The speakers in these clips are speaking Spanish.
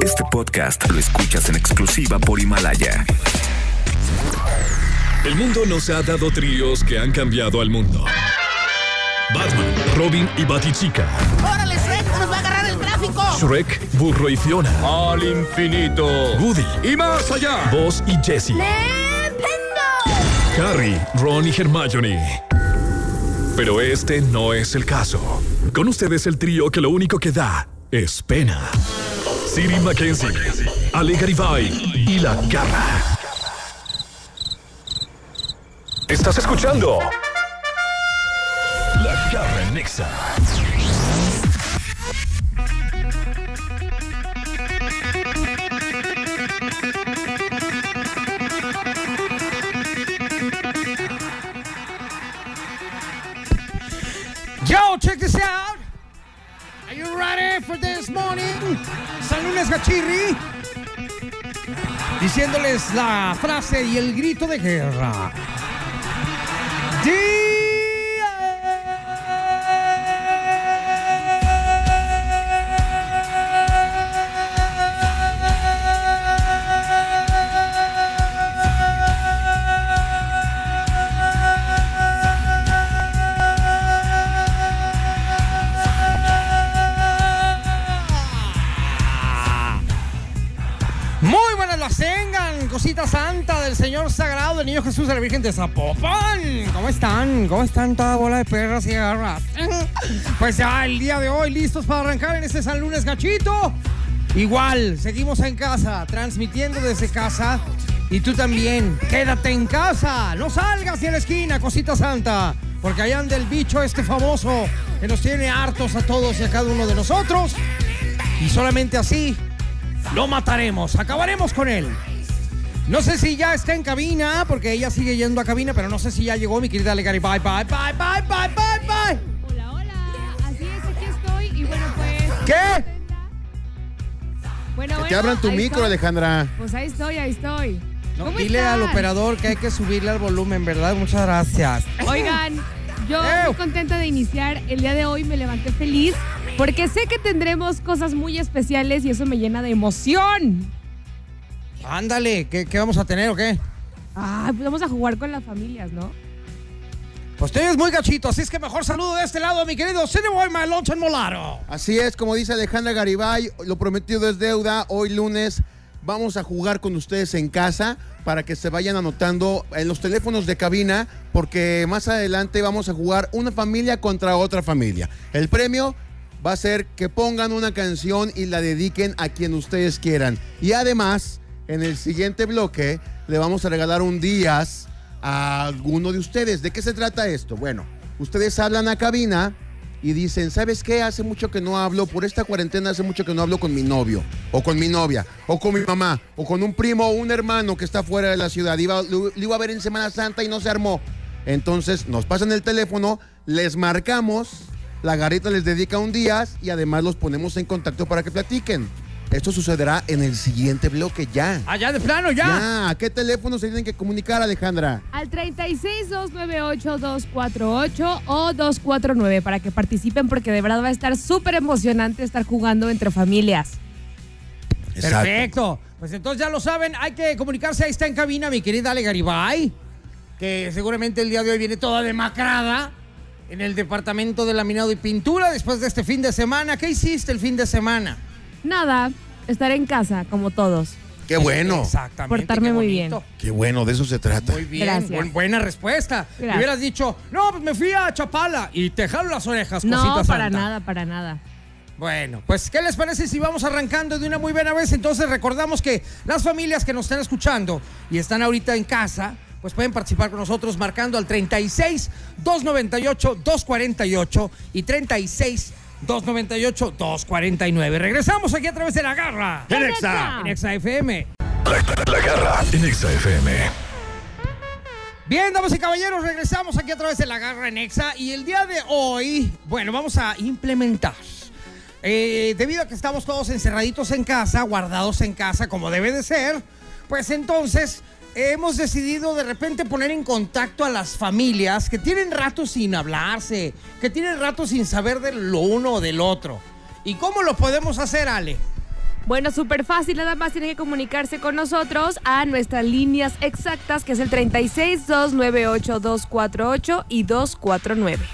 Este podcast lo escuchas en exclusiva por Himalaya. El mundo nos ha dado tríos que han cambiado al mundo. Batman, Robin y Batichica. ¡Órale, Shrek! ¡Nos va a agarrar el tráfico! Shrek, Burro y Fiona. Al infinito. Woody, Y más allá. Buzz y Jessie. Harry, Ron y Hermione. Pero este no es el caso. Con ustedes el trío que lo único que da es pena. Siri Mackenzie, Ale Garibay y La Garra. ¿Estás escuchando? La Garra Nexa. Yo, check this out. Ready for this morning? San Lunes Gachirri. Diciéndoles la frase y el grito de guerra. Niño Jesús de la Virgen de Zapopan. ¿Cómo están? ¿Cómo están toda bola de perras y garras? Pues ya el día de hoy listos para arrancar en este San Lunes Gachito. Igual, seguimos en casa, transmitiendo desde casa. Y tú también, quédate en casa, no salgas de la esquina, cosita santa. Porque allá anda el bicho este famoso que nos tiene hartos a todos y a cada uno de nosotros. Y solamente así lo mataremos, acabaremos con él. No sé si ya está en cabina, porque ella sigue yendo a cabina, pero no sé si ya llegó mi querida Legari. Bye, bye, bye, bye, bye, bye, bye. Hola, hola. Así es, aquí estoy. Y bueno, pues. ¿Qué? Bueno, Que te bueno, abran tu micro, estoy. Alejandra. Pues ahí estoy, ahí estoy. No, ¿Cómo dile están? al operador que hay que subirle al volumen, ¿verdad? Muchas gracias. Oigan, yo ¡Ew! muy contenta de iniciar. El día de hoy me levanté feliz porque sé que tendremos cosas muy especiales y eso me llena de emoción. Ándale, ¿qué, qué vamos a tener o qué? Ah, pues vamos a jugar con las familias, ¿no? Pues tú eres muy gachito, así es que mejor saludo de este lado a mi querido Cineboy Maloncho en Molaro. Así es, como dice Alejandra Garibay, lo prometido es deuda. Hoy lunes vamos a jugar con ustedes en casa para que se vayan anotando en los teléfonos de cabina, porque más adelante vamos a jugar una familia contra otra familia. El premio va a ser que pongan una canción y la dediquen a quien ustedes quieran. Y además, en el siguiente bloque, le vamos a regalar un días a alguno de ustedes. ¿De qué se trata esto? Bueno, ustedes hablan a cabina y dicen, ¿sabes qué? Hace mucho que no hablo, por esta cuarentena hace mucho que no hablo con mi novio, o con mi novia, o con mi mamá, o con un primo o un hermano que está fuera de la ciudad. Iba, lo, lo iba a ver en Semana Santa y no se armó. Entonces nos pasan el teléfono, les marcamos, la garrita les dedica un día y además los ponemos en contacto para que platiquen. Esto sucederá en el siguiente bloque ya. Allá de plano, ya. Ya, ¿a qué teléfono se tienen que comunicar, Alejandra? Al 36-298-248 o 249 para que participen porque de verdad va a estar súper emocionante estar jugando entre familias. Perfecto. Pues entonces ya lo saben, hay que comunicarse. Ahí está en cabina mi querida Ale Garibay, que seguramente el día de hoy viene toda demacrada en el departamento de laminado y pintura después de este fin de semana. ¿Qué hiciste el fin de semana? Nada, estar en casa como todos. Qué bueno. Exactamente. Portarme qué muy bonito. Qué bueno, de eso se trata. Muy bien, Gracias. buen- buena respuesta. Si Gracias. hubieras dicho, no, pues me fui a Chapala y te jalo las orejas, No, cosita para santa". nada, para nada. Bueno, pues, ¿qué les parece si vamos arrancando de una muy buena vez? Entonces, recordamos que las familias que nos están escuchando y están ahorita en casa, pues pueden participar con nosotros marcando al 36 298 248 y 36 298 249. Regresamos aquí a través de la garra. En Exa. En Exa FM. La, la Garra en Nexa FM. Bien, damas y caballeros, regresamos aquí a través de la garra en Exa y el día de hoy, bueno, vamos a implementar. eh, debido a que estamos todos encerraditos en casa, guardados en casa como debe de ser, pues entonces hemos decidido de repente poner en contacto a las familias que tienen rato sin hablarse, que tienen rato sin saber de lo uno o del otro. ¿Y cómo lo podemos hacer, Ale? Bueno, súper fácil, nada más tiene que comunicarse con nosotros a nuestras líneas exactas, que es el 36-298-248 y 249.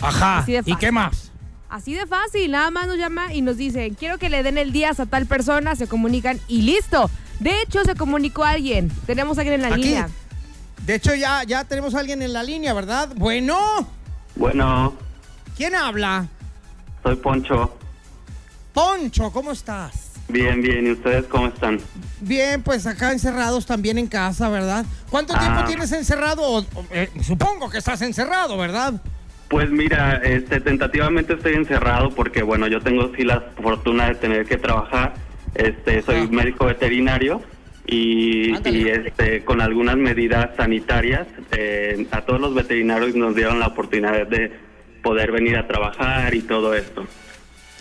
Ajá. ¿Y qué más? Así de fácil, nada más nos llama y nos dice, quiero que le den el día a tal persona, se comunican y listo. De hecho, se comunicó alguien. Tenemos a alguien en la Aquí. línea. De hecho, ya, ya tenemos a alguien en la línea, ¿verdad? Bueno, Bueno, ¿quién habla? soy Poncho. Poncho, ¿cómo estás? Bien, bien. ¿Y ustedes cómo están? Bien, pues acá encerrados también en casa, ¿verdad? ¿Cuánto tiempo Ah. tienes encerrado? O- o, eh, supongo que estás encerrado, ¿verdad? Pues mira, este, tentativamente estoy encerrado porque, bueno, yo tengo sí la fortuna de tener que trabajar. Este, soy Ajá. médico veterinario y, y, este, con algunas medidas sanitarias eh, a todos los veterinarios nos dieron la oportunidad de poder venir a trabajar y todo esto.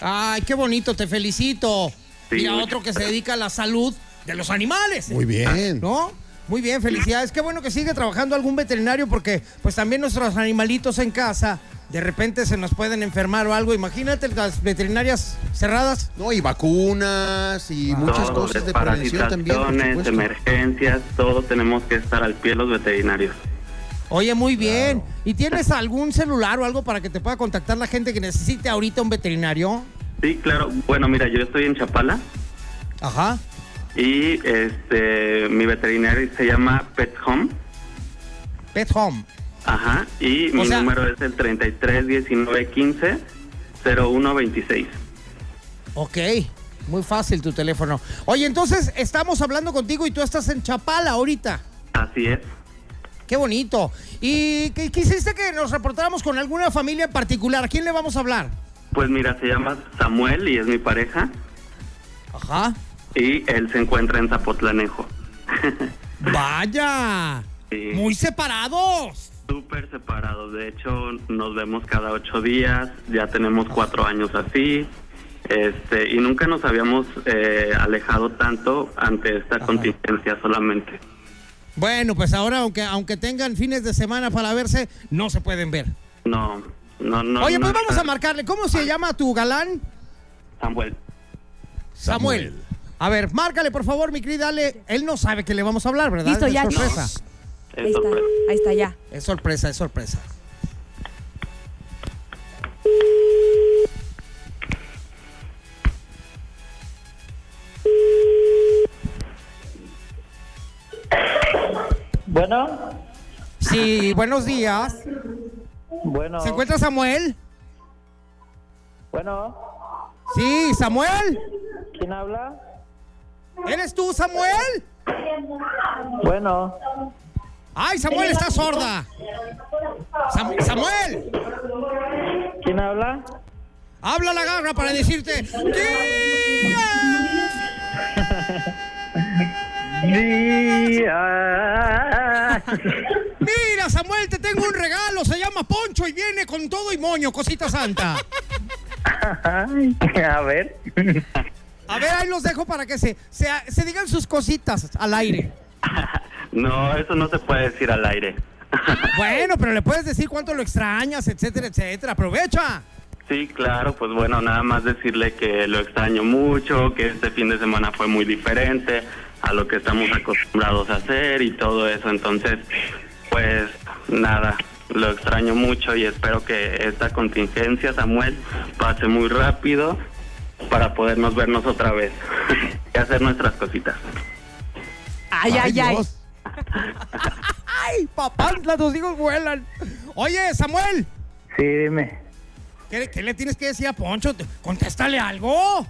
Ay, qué bonito, te felicito. Sí, Mira, muchas otro que se dedica a la salud de los animales. Muy bien. ¿No? Muy bien, felicidades. Qué bueno que sigue trabajando algún veterinario porque pues también nuestros animalitos en casa de repente se nos pueden enfermar o algo. Imagínate las veterinarias cerradas. No, y vacunas y muchas Todo, cosas de prevención también, por emergencias, todo tenemos que estar al pie los veterinarios. Oye, muy bien. ¿Y tienes algún celular o algo para que te pueda contactar la gente que necesite ahorita un veterinario? Sí, claro. Bueno, mira, yo estoy en Chapala. Ajá. Y este, mi veterinario se llama Pet Home. Pet Home. Ajá. Y mi sea- número es el 33 19 15 01 26. Ok. Muy fácil tu teléfono. Oye, entonces estamos hablando contigo y tú estás en Chapala ahorita. Así es. Qué bonito. ¿Y qué quisiste que nos reportáramos con alguna familia en particular? ¿A quién le vamos a hablar? Pues mira, se llama Samuel y es mi pareja. Ajá. Y él se encuentra en Zapotlanejo. Vaya. Sí. Muy separados. Súper separados. De hecho, nos vemos cada ocho días. Ya tenemos cuatro años así. Este, y nunca nos habíamos eh, alejado tanto ante esta contingencia solamente. Bueno, pues ahora, aunque, aunque tengan fines de semana para verse, no se pueden ver. No, no, no. Oye, no pues vamos está- a marcarle. ¿Cómo se llama tu galán? Samuel. Samuel. A ver, márcale, por favor, mi querida Ale. Él no sabe que le vamos a hablar, ¿verdad? Listo, Es ya. sorpresa. Es Ahí está, sorpresa. ahí está ya. Es sorpresa, es sorpresa. Bueno, Sí, buenos días. bueno, ¿Se encuentra Samuel? bueno, Sí, Samuel. ¿quién habla? ¿Eres tú, Samuel? Bueno, Ay, Samuel está sorda. Sam- Samuel, ¿quién habla? habla la garra para decirte. ¡Tía! Mira, Samuel, te tengo un regalo. Se llama Poncho y viene con todo y moño, cosita santa. A ver. A ver, ahí los dejo para que se, se, se digan sus cositas al aire. No, eso no se puede decir al aire. Bueno, pero le puedes decir cuánto lo extrañas, etcétera, etcétera. Aprovecha. Sí, claro, pues bueno, nada más decirle que lo extraño mucho, que este fin de semana fue muy diferente a lo que estamos acostumbrados a hacer y todo eso. Entonces, pues nada, lo extraño mucho y espero que esta contingencia, Samuel, pase muy rápido para podernos vernos otra vez y hacer nuestras cositas. Ay, ay, ay. Dios. ¡Ay, papá! Las dos hijos vuelan. Oye, Samuel, Sí, dime. ¿qué, qué le tienes que decir a Poncho? Contéstale algo.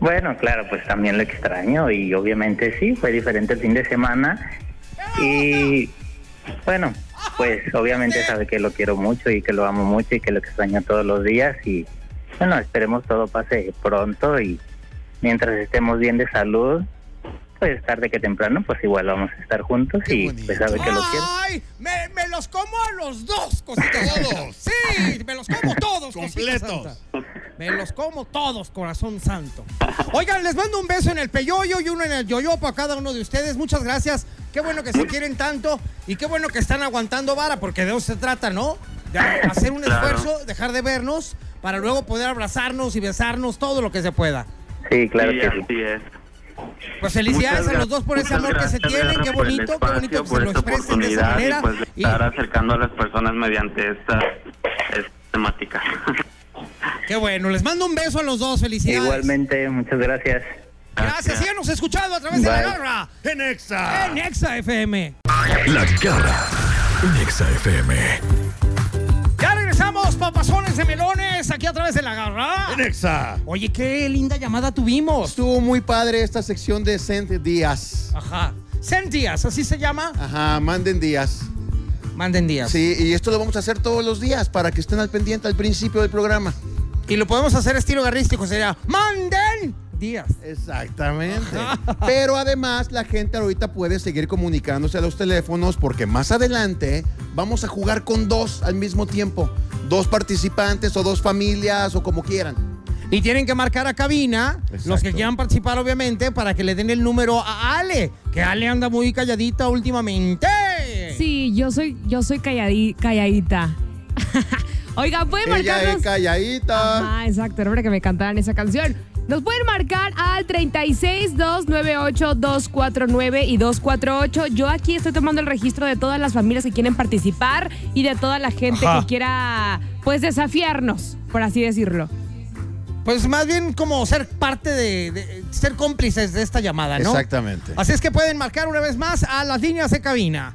Bueno, claro, pues también lo extraño y obviamente sí, fue diferente el fin de semana. Y bueno, pues obviamente sabe que lo quiero mucho y que lo amo mucho y que lo extraño todos los días y bueno, esperemos todo pase pronto y mientras estemos bien de salud, pues tarde que temprano, pues igual vamos a estar juntos Qué y bonito. pues sabe que lo quiero. ¡Ay! Me, me los como a los dos, cositas. Sí, me los como todos, Completos. santa. Me los como todos, corazón santo. Oigan, les mando un beso en el peyoyo y uno en el yoyopo a cada uno de ustedes. Muchas gracias. Qué bueno que se quieren tanto y qué bueno que están aguantando vara, porque de eso se trata, ¿no? De hacer un Claro. esfuerzo, dejar de vernos, para luego poder abrazarnos y besarnos todo lo que se pueda. Sí, claro Sí, que sí. así es. Pues felicidades Muchas a los dos por ese gracias, amor que se tienen, qué bonito, qué bonito que se lo expresen de esa manera. Y pues de Y- estar acercando a las personas mediante esta, esta temática. Qué bueno, les mando un beso a los dos, felicidades. Igualmente, muchas gracias. Gracias, síganos escuchando a través de la garra En Exa. en Exa FM. La garra en Exa FM. Melones, aquí a través de la garra. En Exa. Oye, qué linda llamada tuvimos. Estuvo muy padre esta sección de Cent Díaz. Ajá. Cent Díaz, así se llama. Ajá, manden días. Manden días. Sí, y esto lo vamos a hacer todos los días para que estén al pendiente al principio del programa. Y lo podemos hacer estilo garrístico, sería manden días. Exactamente. Pero además la gente ahorita puede seguir comunicándose a los teléfonos porque más adelante vamos a jugar con dos al mismo tiempo. Dos participantes o dos familias o como quieran. Y tienen que marcar a cabina, Exacto. los que quieran participar, obviamente, para que le den el número a Ale, que Ale anda muy calladita últimamente. Sí, yo soy, yo soy calladi- calladita. Oigan, pueden Ella marcarnos. es calladita. Ah, exacto, era para que me cantaran esa canción. Nos pueden marcar al 36 298 249 y 248. Yo aquí estoy tomando el registro de todas las familias que quieren participar y de toda la gente Ajá. que quiera, pues, desafiarnos, por así decirlo. Pues más bien como ser parte de, de- ser cómplices de esta llamada, ¿no? Exactamente. Así es que pueden marcar una vez más a las líneas de cabina.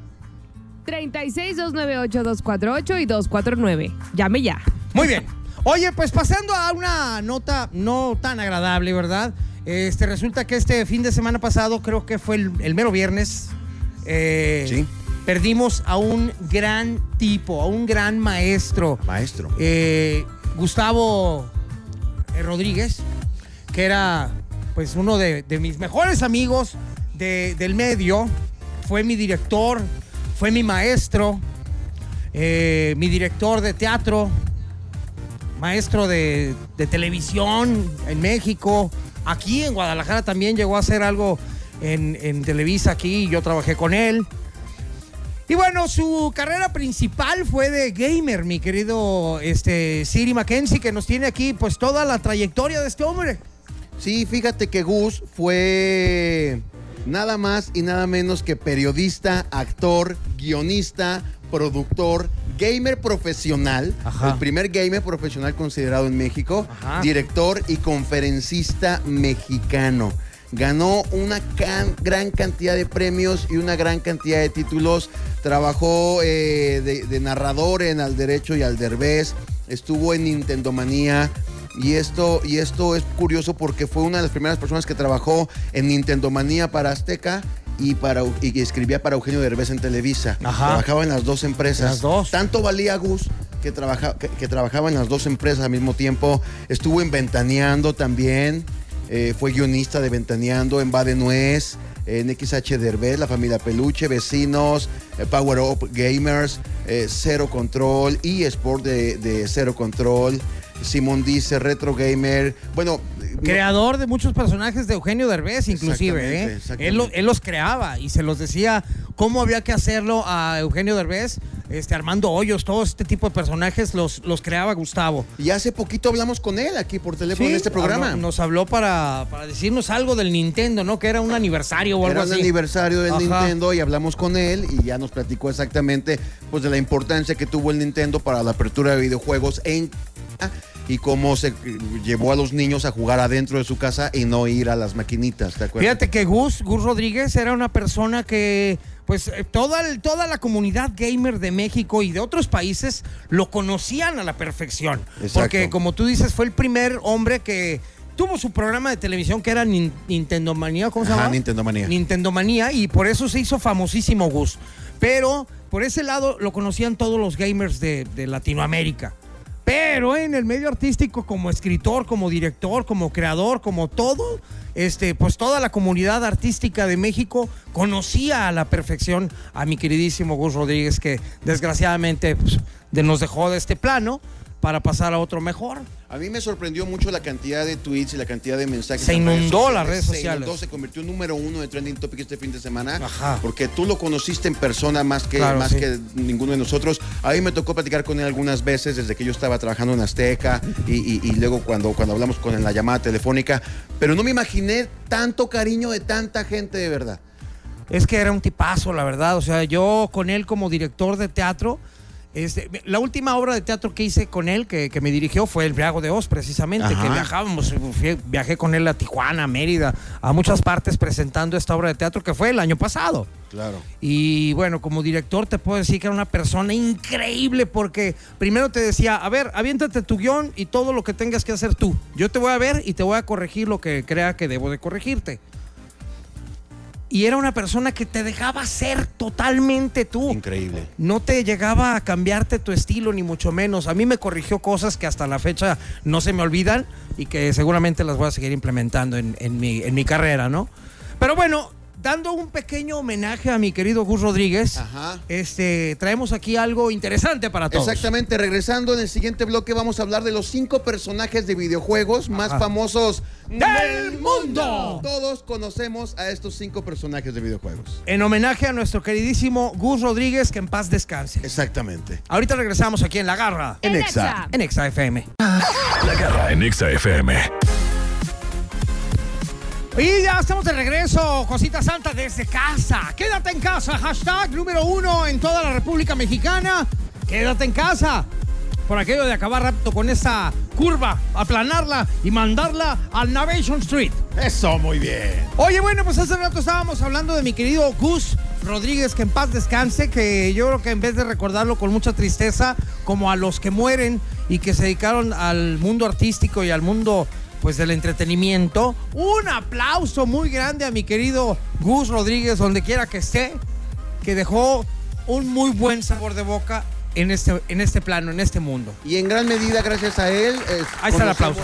36 298 248 y 249. Llame ya. Muy bien. Oye, pues pasando a una nota no tan agradable, ¿verdad? Este resulta que este fin de semana pasado, creo que fue el, el mero viernes, eh, Sí. perdimos a un gran tipo, a un gran maestro, Maestro. eh, Gustavo eh, Rodríguez, que era pues uno de, de mis mejores amigos de- del medio, fue mi director, fue mi maestro, eh, mi director de teatro, maestro de, de televisión en México, aquí en Guadalajara también llegó a hacer algo en, en Televisa aquí, yo trabajé con él. Y bueno, su carrera principal fue de gamer, mi querido este, Siri Mackenzie, que nos tiene aquí pues toda la trayectoria de este hombre. Sí, fíjate que Gus fue nada más y nada menos que periodista, actor, guionista, productor, gamer profesional, Ajá. el primer gamer profesional considerado en México, Ajá. director y conferencista mexicano. Ganó una can- gran cantidad de premios y una gran cantidad de títulos. Trabajó eh, de, de narrador en Al Derecho y Al Derbez. Estuvo en Nintendo Manía. Y esto, y esto es curioso porque fue una de las primeras personas que trabajó en Nintendo Manía para Azteca y, para, y escribía para Eugenio Derbez en Televisa. Ajá. Trabajaba en las dos empresas. Las dos. Tanto valía Gus que, trabaja, que, que trabajaba en las dos empresas al mismo tiempo. Estuvo en Ventaneando también. eh, fue guionista de Ventaneando en Va de Nuez, en XH Derbez, La Familia Peluche, Vecinos, eh, Power Up Gamers, eh, Cero Control, y Sport de, de Cero Control. Simón dice Retro Gamer. Bueno, no- Creador de muchos personajes de Eugenio Derbez, inclusive. Exactamente, ¿eh? exactamente. Él, lo- él los creaba y se los decía cómo había que hacerlo a Eugenio Derbez, este, Armando Hoyos, todo este tipo de personajes los, los creaba Gustavo. y hace poquito hablamos con él aquí por teléfono en este programa. habló- nos habló para, para decirnos algo del Nintendo, ¿no? Que era un aniversario o algo Era un así. aniversario del Ajá. Nintendo y hablamos con él y ya nos platicó exactamente pues de la importancia que tuvo el Nintendo para la apertura de videojuegos en y cómo se llevó a los niños a jugar adentro de su casa y no ir a las maquinitas, ¿te acuerdas? Fíjate que Gus, Gus Rodríguez era una persona que, pues, eh, toda, el- toda la comunidad gamer de México y de otros países lo conocían a la perfección. Exacto. Porque, como tú dices, fue el primer hombre que tuvo su programa de televisión que era Nin- Nintendo Manía, ¿cómo se llama? Nintendo Manía. Nintendo Manía, y por eso se hizo famosísimo Gus. Pero por ese lado lo conocían todos los gamers de, de Latinoamérica. Pero en el medio artístico, como escritor, como director, como creador, como todo, este, pues toda la comunidad artística de México conocía a la perfección a mi queridísimo Gus Rodríguez, que desgraciadamente pues, nos dejó de este plano para pasar a otro mejor. A mí me sorprendió mucho la cantidad de tweets y la cantidad de mensajes. Se redes inundó las redes Se sociales. inundó, se convirtió en número uno de Trending Topic este fin de semana. Ajá. Porque tú lo conociste en persona más que, Claro, más sí. que ninguno de nosotros. A mí me tocó platicar con él algunas veces desde que yo estaba trabajando en Azteca y, y- y luego cuando, cuando hablamos con él en la llamada telefónica. Pero no me imaginé tanto cariño de tanta gente de verdad. Es que era un tipazo, la verdad. O sea, yo con él como director de teatro, este, la última obra de teatro que hice con él, que, que me dirigió, fue El Briago de Oz, precisamente, Ajá. que viajábamos, viajé con él a Tijuana, a Mérida, a muchas partes presentando esta obra de teatro que fue el año pasado. Claro. Y bueno, como director te puedo decir que era una persona increíble porque primero te decía, a ver, aviéntate tu guion y todo lo que tengas que hacer tú. Yo te voy a ver y te voy a corregir lo que crea que debo de corregirte. Y era una persona que te dejaba ser totalmente tú. Increíble. No te llegaba a cambiarte tu estilo, ni mucho menos. A mí me corrigió cosas que hasta la fecha no se me olvidan y que seguramente las voy a seguir implementando en, en mi, en mi carrera, ¿no? Pero bueno, dando un pequeño homenaje a mi querido Gus Rodríguez, Ajá. este, traemos aquí algo interesante para todos. Exactamente, regresando en el siguiente bloque vamos a hablar de los cinco personajes de videojuegos más famosos ¡Del mundo! Todos conocemos a estos cinco personajes de videojuegos. En homenaje a nuestro queridísimo Gus Rodríguez, que en paz descanse. Exactamente. Ahorita regresamos aquí en La Garra, En En Exa. Exa. en Exa FM. La garra en Exa FM. Y ya estamos de regreso, cosita santa desde casa. Quédate en casa, hashtag número uno en toda la República Mexicana. Quédate en casa. Por aquello de acabar rápido con esa curva, aplanarla y mandarla al Navation Street. Eso, muy bien. Oye, bueno, pues hace rato estábamos hablando de mi querido Gus Rodríguez, que en paz descanse, que yo creo que en vez de recordarlo con mucha tristeza, como a los que mueren y que se dedicaron al mundo artístico y al mundo pues del entretenimiento, un aplauso muy grande a mi querido Gus Rodríguez, donde quiera que esté, que dejó un muy buen sabor de boca en este, en este plano, en este mundo. Y en gran medida, gracias a él, eh, Ahí está el aplauso.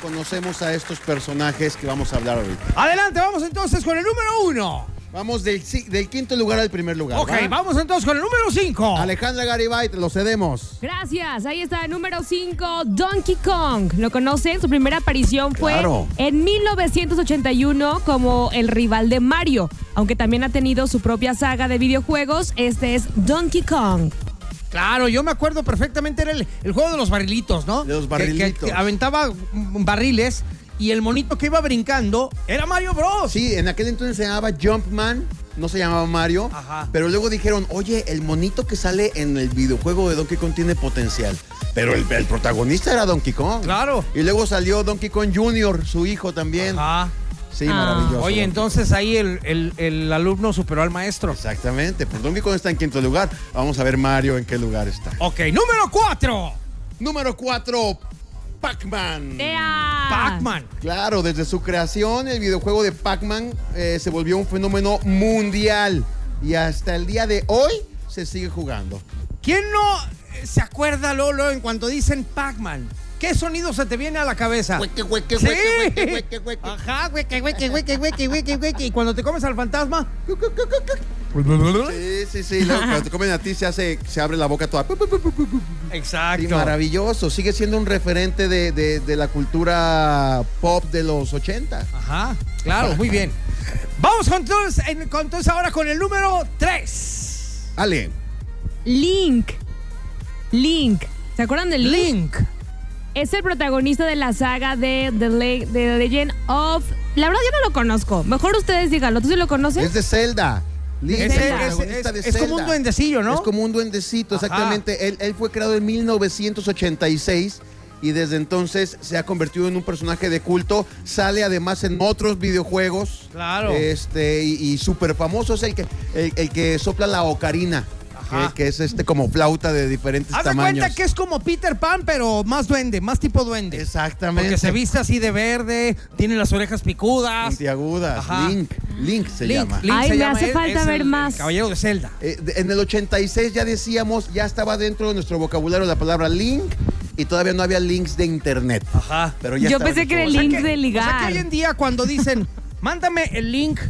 Conocemos a estos personajes que vamos a hablar ahorita. Adelante, vamos entonces con el número uno. Vamos del, quinto lugar al primer lugar. Ok, ¿va? vamos entonces con el número cinco. Alejandra Garibay, te lo cedemos. Gracias. Ahí está el número 5, Donkey Kong. ¿Lo conocen? Su primera aparición fue Claro. en 1981 como el rival de Mario. Aunque también ha tenido su propia saga de videojuegos, este es Donkey Kong. Claro, yo me acuerdo perfectamente, era el, el juego de los barrilitos, ¿no? De los barrilitos. Que, que aventaba barriles y el monito que iba brincando era Mario Bros. Sí, en aquel entonces se llamaba Jumpman, no se llamaba Mario. Ajá. Pero luego dijeron, oye, el monito que sale en el videojuego de Donkey Kong tiene potencial. Pero el, el protagonista era Donkey Kong. Claro. Y luego salió Donkey Kong Jr., su hijo también. Ajá. Sí, Ah. maravilloso. Oye, entonces ahí el, el- el alumno superó al maestro. Exactamente, pues Donkey Kong está en quinto lugar. Vamos a ver Mario en qué lugar está. Ok, número cuatro. Número 4, Pac-Man. ¡Ea! Pac-Man. Claro, desde su creación, el videojuego de Pac-Man eh, se volvió un fenómeno mundial. Y hasta el día de hoy se sigue jugando. ¿Quién no eh, se acuerda, Lolo, en cuanto dicen Pac-Man? ¿Qué sonido se te viene a la cabeza? Hueque, hueque, Sí. hueque, hueque, hueque, hueque. Ajá, hueque, hueque, hueque, hueque, hueque, hueque. Y cuando te comes al fantasma. Sí, sí, sí. Luego, cuando te comen a ti se hace, se abre la boca toda. Exacto. Sí, maravilloso. Sigue siendo un referente de, de- de la cultura pop de los 80. Ajá, claro, muy bien. Vamos con entonces, en- con entonces ahora con el número 3. Ale. Link. Link. ¿Se acuerdan de Link? Link. Es el protagonista de la saga de The, Le- de The Legend of... La verdad yo no lo conozco. Mejor ustedes díganlo. ¿Tú sí lo conoces? Es de Zelda. Es- es, el es- protagonista es- de es como un duendecillo, ¿no? Es como un duendecito, exactamente. Él, él fue creado en 1986 y desde entonces se ha convertido en un personaje de culto. Sale además en otros videojuegos. Claro. Este, y, y súper famoso es el que, el, el que sopla la ocarina. Ajá. Que, que es este como flauta de diferentes Haz de tamaños. cuenta que es como Peter Pan, pero más duende, más tipo duende. Exactamente. Porque se viste así de verde, tiene las orejas picudas. Puntiagudas. Ajá. Link. Link se Link, llama. Link Ay, se me llama, hace es- falta es ver el- más. el caballero de Zelda. Eh, de- en el 86 ya decíamos, ya estaba dentro de nuestro vocabulario la palabra link y todavía no había links de internet. Ajá. Pero ya Yo pensé en que era el nuestro link que- de O sea ligar. que hoy en día cuando dicen, mándame el link,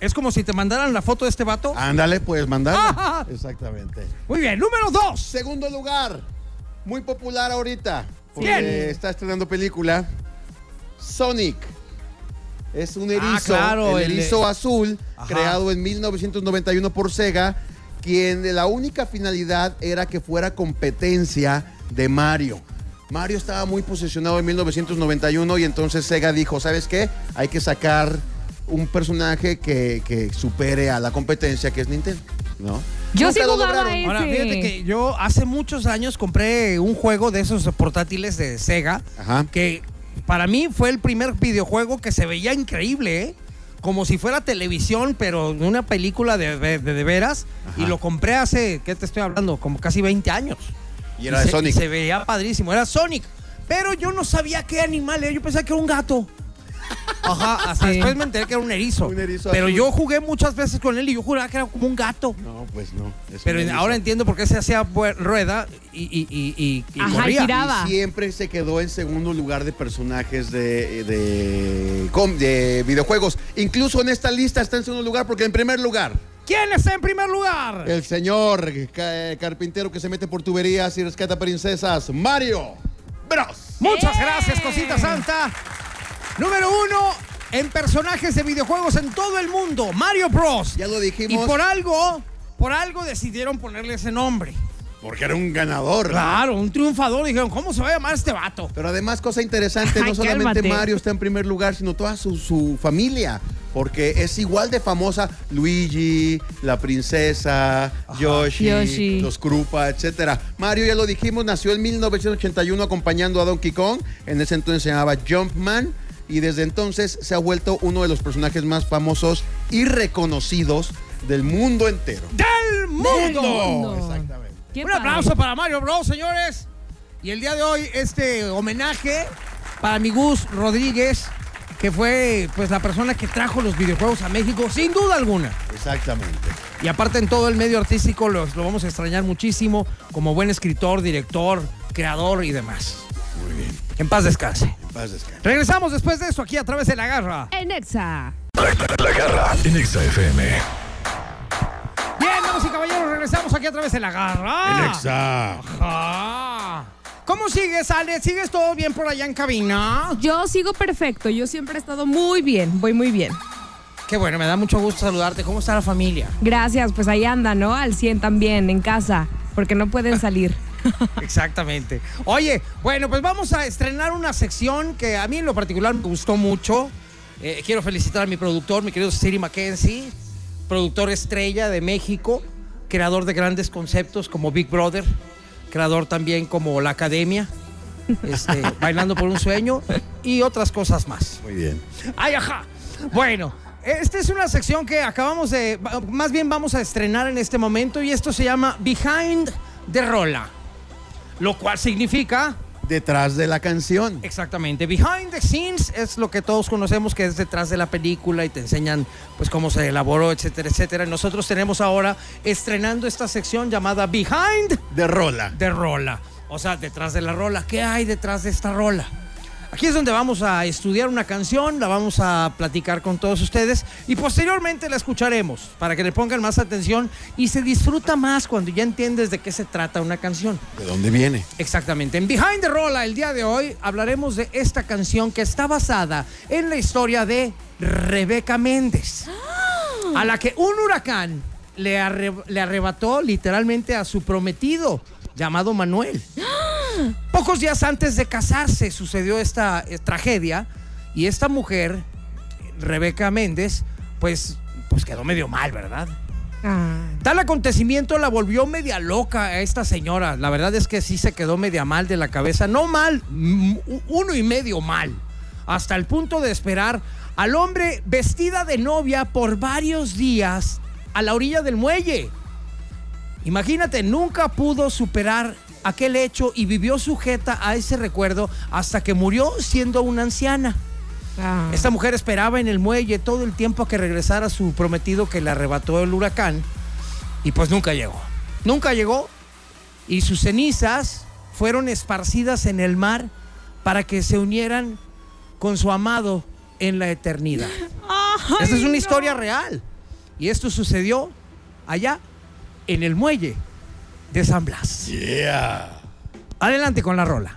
es como si te mandaran la foto de este vato. Ándale, puedes mandarle. Ajá. Exactamente. Muy bien, número dos. Segundo lugar, muy popular ahorita. porque Bien. está estrenando película. Sonic. Es un erizo, Ah, claro, el erizo azul, Ajá. creado en 1991 por Sega, quien la única finalidad era que fuera competencia de Mario. Mario estaba muy posicionado en 1991 y entonces Sega dijo, ¿sabes qué? Hay que sacar un personaje que, que supere a la competencia que es Nintendo, ¿no? Yo sí lo jugaba lograron. ese. Ahora, fíjate que yo hace muchos años compré un juego de esos portátiles de Sega Ajá. que para mí fue el primer videojuego que se veía increíble, ¿eh? Como si fuera televisión, pero una película de de, de- de veras. Y lo compré hace, ¿qué te estoy hablando? Como casi 20 años. Y era de se, Sonic. Se veía padrísimo, era Sonic. Pero yo no sabía qué animal era, yo pensaba que era un gato. Ajá, hasta Sí. después me enteré que era un erizo. Un erizo Pero azul. yo jugué muchas veces con él y yo juraba que era como un gato. No, pues no. es Pero ahora entiendo por qué se hacía rueda y, y, y, y- Ajá, corría. giraba. Siempre se quedó en segundo lugar de personajes de, de, videojuegos. Incluso en esta lista está en segundo lugar porque en primer lugar, ¿Quién está en primer lugar? el señor ca- carpintero que se mete por tuberías y rescata princesas, Mario Bros. Muchas gracias, Cosita Santa. Número uno en personajes de videojuegos en todo el mundo, Mario Bros. Ya lo Y dijimos por algo, por algo decidieron ponerle ese nombre. porque era un ganador. Claro, un triunfador. Dijeron, ¿cómo se va a llamar este vato? Pero además, cosa interesante, no solamente cálmate. Mario está en primer lugar, sino toda su, su familia. Porque es igual de famosa Luigi, la princesa, Yoshi, Yoshi. los Krupa, etcétera. Mario, ya lo dijimos, nació en 1981 acompañando a Donkey Kong. En ese entonces se llamaba Jumpman. Y desde entonces se ha vuelto uno de los personajes más famosos y reconocidos del mundo entero. ¡Del mundo! mundo. Exactamente. Un padre. aplauso para Mario Bros, señores. Y el día de hoy, este homenaje para mi Gus Rodríguez, que fue pues la persona que trajo los videojuegos a México, sin duda alguna. Exactamente. Y aparte en todo el medio artístico los- lo vamos a extrañar muchísimo como buen escritor, director, creador y demás. Muy bien. En paz descanse. En paz descanse. Regresamos después de esto aquí a través de La Garra. En Exa. La garra en Exa FM. Bien, damas y caballeros, regresamos aquí a través de La Garra. Exa. Ajá. ¿Cómo sigues, Ale? ¿Sigues todo bien por allá en cabina? Yo sigo perfecto. Yo siempre he estado muy bien. Voy muy bien. Qué bueno, me da mucho gusto saludarte. ¿Cómo está la familia? Gracias. Pues ahí anda, ¿no? Al 100 también, en casa. Porque no pueden salir. Exactamente. Oye, bueno, pues vamos a estrenar una sección que a mí en lo particular me gustó mucho. Eh, quiero felicitar a mi productor, mi querido Siri Mackenzie, productor estrella de México, creador de grandes conceptos como Big Brother, creador también como La Academia, este, Bailando por un Sueño y otras cosas más. Muy bien. ¡Ay, ajá! Bueno, esta es una sección que acabamos de, más bien vamos a estrenar en este momento y esto se llama Behind the Rola, lo cual significa Detrás de la canción. exactamente Behind the Scenes es lo que todos conocemos que es detrás de la película y te enseñan pues cómo se elaboró, etcétera, etcétera. Y nosotros tenemos ahora estrenando esta sección llamada Behind De rola. de rola. O sea, detrás de la rola. ¿Qué hay detrás de esta rola? Aquí es donde vamos a estudiar una canción, la vamos a platicar con todos ustedes y posteriormente la escucharemos para que le pongan más atención y se disfruta más cuando ya entiendes de qué se trata una canción. ¿De dónde viene? Exactamente. En Behind the Rola, el día de hoy, hablaremos de esta canción que está basada en la historia de Rebeca Méndez, a la que un huracán le, arre- le arrebató literalmente a su prometido, llamado Manuel. Pocos días antes de casarse sucedió esta eh, tragedia y esta mujer, Rebeca Méndez, pues, pues quedó medio mal, ¿verdad? Ah. Tal acontecimiento la volvió media loca a esta señora. La verdad es que sí se quedó media mal de la cabeza. No mal, mm, uno y medio mal. Hasta el punto de esperar al hombre vestida de novia por varios días a la orilla del muelle. Imagínate, nunca pudo superar aquel hecho y vivió sujeta a ese recuerdo hasta que murió siendo una anciana. Ah. Esta mujer esperaba en el muelle todo el tiempo a que regresara su prometido que le arrebató el huracán y pues nunca llegó. Nunca llegó y sus cenizas fueron esparcidas en el mar para que se unieran con su amado en la eternidad. Esta es una historia real y esto sucedió allá en el muelle de San Blas. Yeah. Adelante con la rola.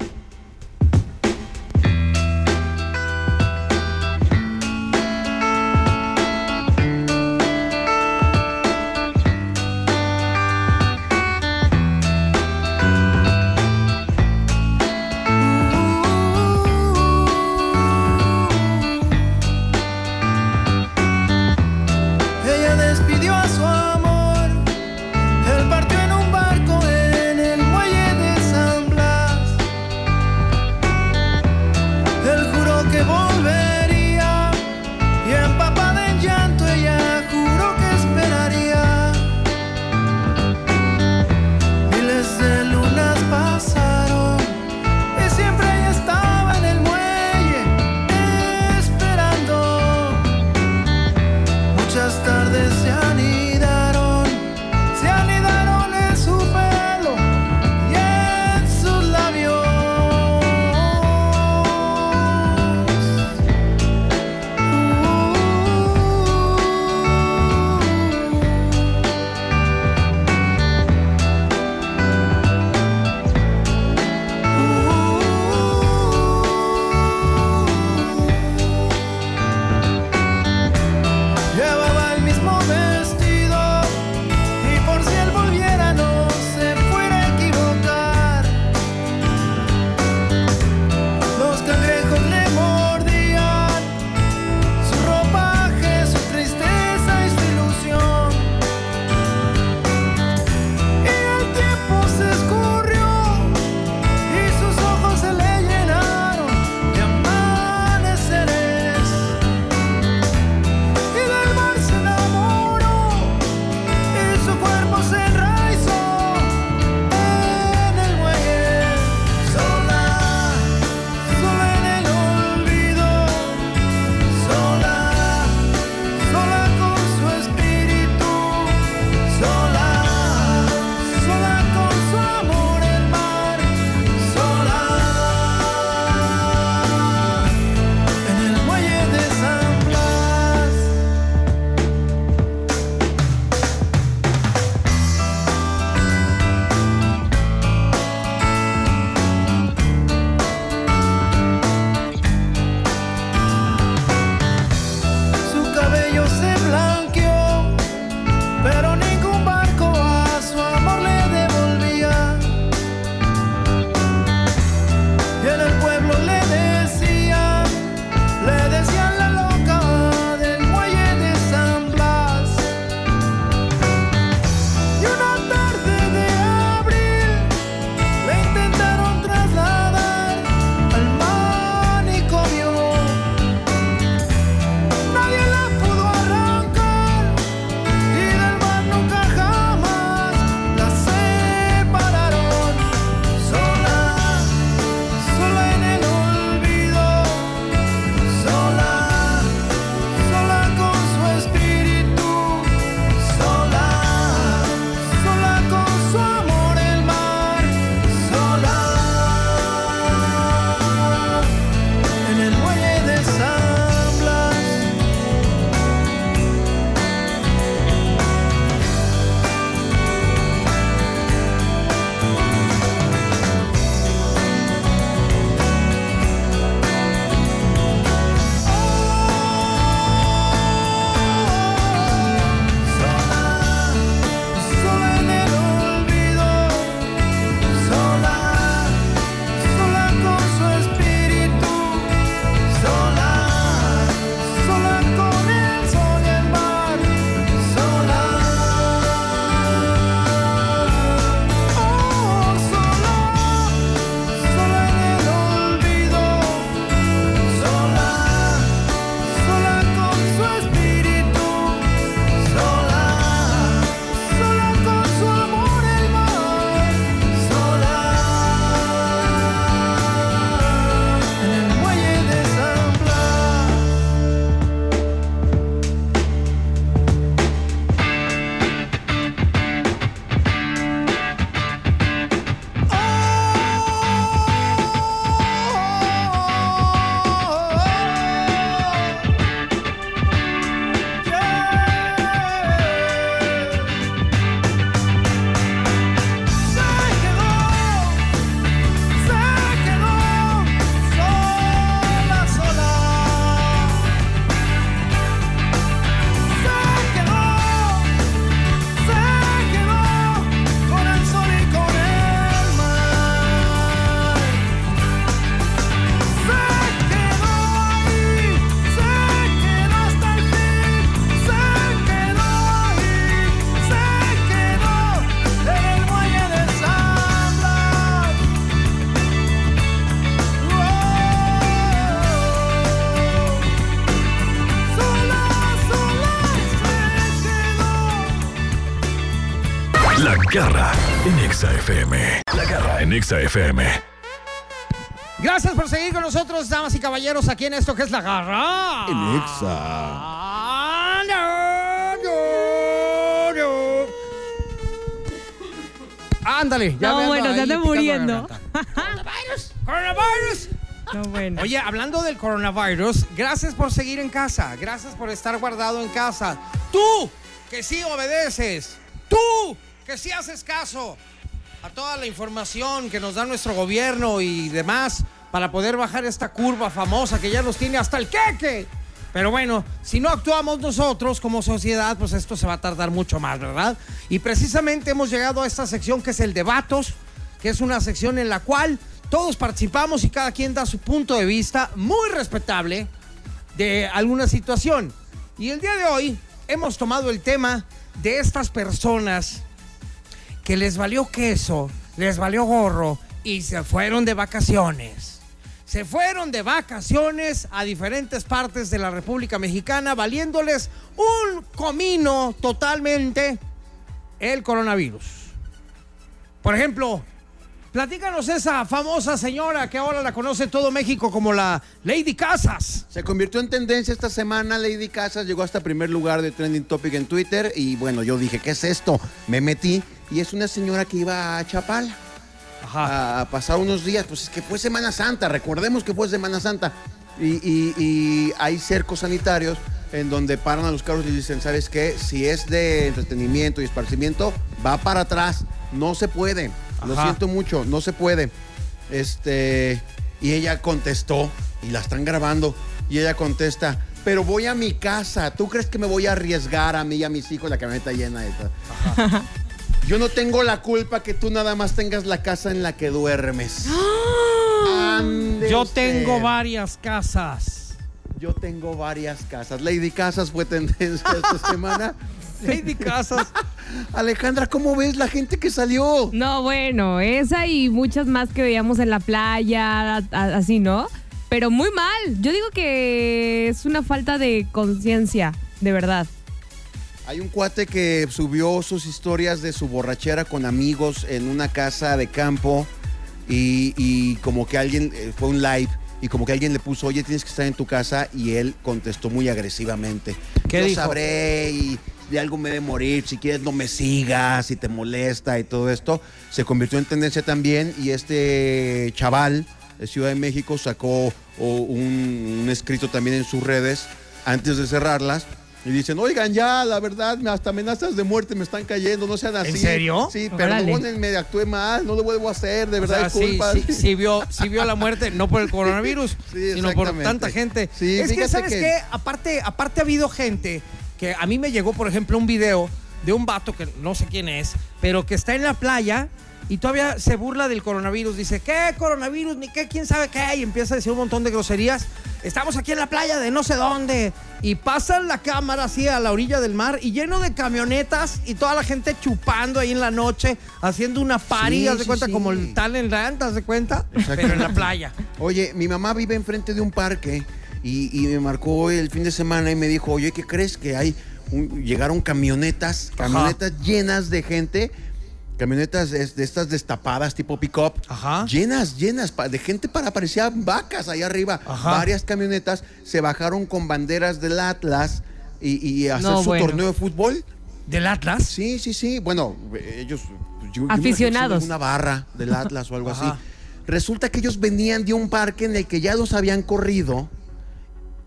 FM. La garra en Exa FM. Gracias por seguir con nosotros, damas y caballeros, aquí en esto que es la garra. En Exa. Ah, no, no, no. Ándale, ya No, me ando bueno, se ahí anda muriendo. Coronavirus, coronavirus. No, bueno. Oye, hablando del coronavirus, gracias por seguir en casa, gracias por estar guardado en casa. Tú, que sí obedeces, tú, que sí haces caso toda la información que nos da nuestro gobierno y demás para poder bajar esta curva famosa que ya nos tiene hasta el queque. Pero bueno, si no actuamos nosotros como sociedad, pues esto se va a tardar mucho más, ¿verdad? Y precisamente hemos llegado a esta sección que es el debatos, que es una sección en la cual todos participamos y cada quien da su punto de vista muy respetable de alguna situación. Y el día de hoy hemos tomado el tema de estas personas que les valió queso, les valió gorro y se fueron de vacaciones. Se fueron de vacaciones a diferentes partes de la República Mexicana, valiéndoles un comino totalmente el coronavirus. Por ejemplo, platícanos esa famosa señora que ahora la conoce todo México como la Lady Casas. Se convirtió en tendencia esta semana. Lady Casas llegó hasta primer lugar de Trending Topic en Twitter. Y bueno, yo dije, ¿qué es esto? Me metí y es una señora que iba a Chapala a, a pasar unos días. Pues es que fue Semana Santa, recordemos que fue Semana Santa. Y, y- y hay cercos sanitarios en donde paran a los carros y dicen, ¿sabes qué? Si es de entretenimiento y esparcimiento, va para atrás. No se puede. Lo Ajá. siento mucho, no se puede. Este, y ella contestó, y la están grabando, y ella contesta, pero voy a mi casa, ¿tú crees que me voy a arriesgar a mí y a mis hijos la camioneta llena de? Yo no tengo la culpa que tú nada más tengas la casa en la que duermes. Ande Yo usted. tengo varias casas. Yo tengo varias casas. Lady Casas fue tendencia esta semana. Lady Casas. Alejandra, ¿cómo ves la gente que salió? No, bueno, esa y muchas más que veíamos en la playa, así, ¿no? Pero muy mal. Yo digo que es una falta de conciencia, de verdad. Hay un cuate que subió sus historias de su borrachera con amigos en una casa de campo y, y como que alguien, eh, fue un live, y como que alguien le puso, oye, tienes que estar en tu casa y él contestó muy agresivamente. ¿Qué Yo dijo? sabré y de algo me de morir, si quieres no me sigas, si te molesta y todo esto. Se convirtió en tendencia también y este chaval de Ciudad de México sacó un escrito también en sus redes antes de cerrarlas. Y dicen, oigan, ya, la verdad, hasta amenazas de muerte me están cayendo, no sean así. serio? Sí, perdónenme, actué mal, no lo vuelvo a hacer, de O verdad, sea, sí, disculpas. sí, sí vio, sí vio la muerte, no por el coronavirus, Sí, sino por tanta gente. Sí, es que, ¿sabes que- qué? Aparte, aparte ha habido gente que a mí me llegó, por ejemplo, un video de un vato que no sé quién es, pero que está en la playa y todavía se burla del coronavirus. Dice, ¿qué coronavirus? Ni qué, quién sabe qué. Y empieza a decir un montón de groserías. Estamos aquí en la playa de no sé dónde. Y pasan la cámara así a la orilla del mar y lleno de camionetas y toda la gente chupando ahí en la noche, haciendo una party, Sí, haz de sí, cuenta, sí. como el Talentland, haz de cuenta, pero en la playa. Oye, mi mamá vive enfrente de un parque y, y me marcó el fin de semana y me dijo, oye, ¿qué crees que hay? Un- llegaron camionetas, camionetas llenas de gente, camionetas de, de estas destapadas tipo pick-up, Ajá. llenas, llenas de gente para parecían vacas ahí arriba. Ajá. Varias camionetas se bajaron con banderas del Atlas y, y a hacer No, su bueno. torneo de fútbol. ¿Del Atlas? Sí, sí, sí. Bueno, ellos. yo- yo Aficionados. Una barra del Atlas o algo Ajá. así. Resulta que ellos venían de un parque en el que ya los habían corrido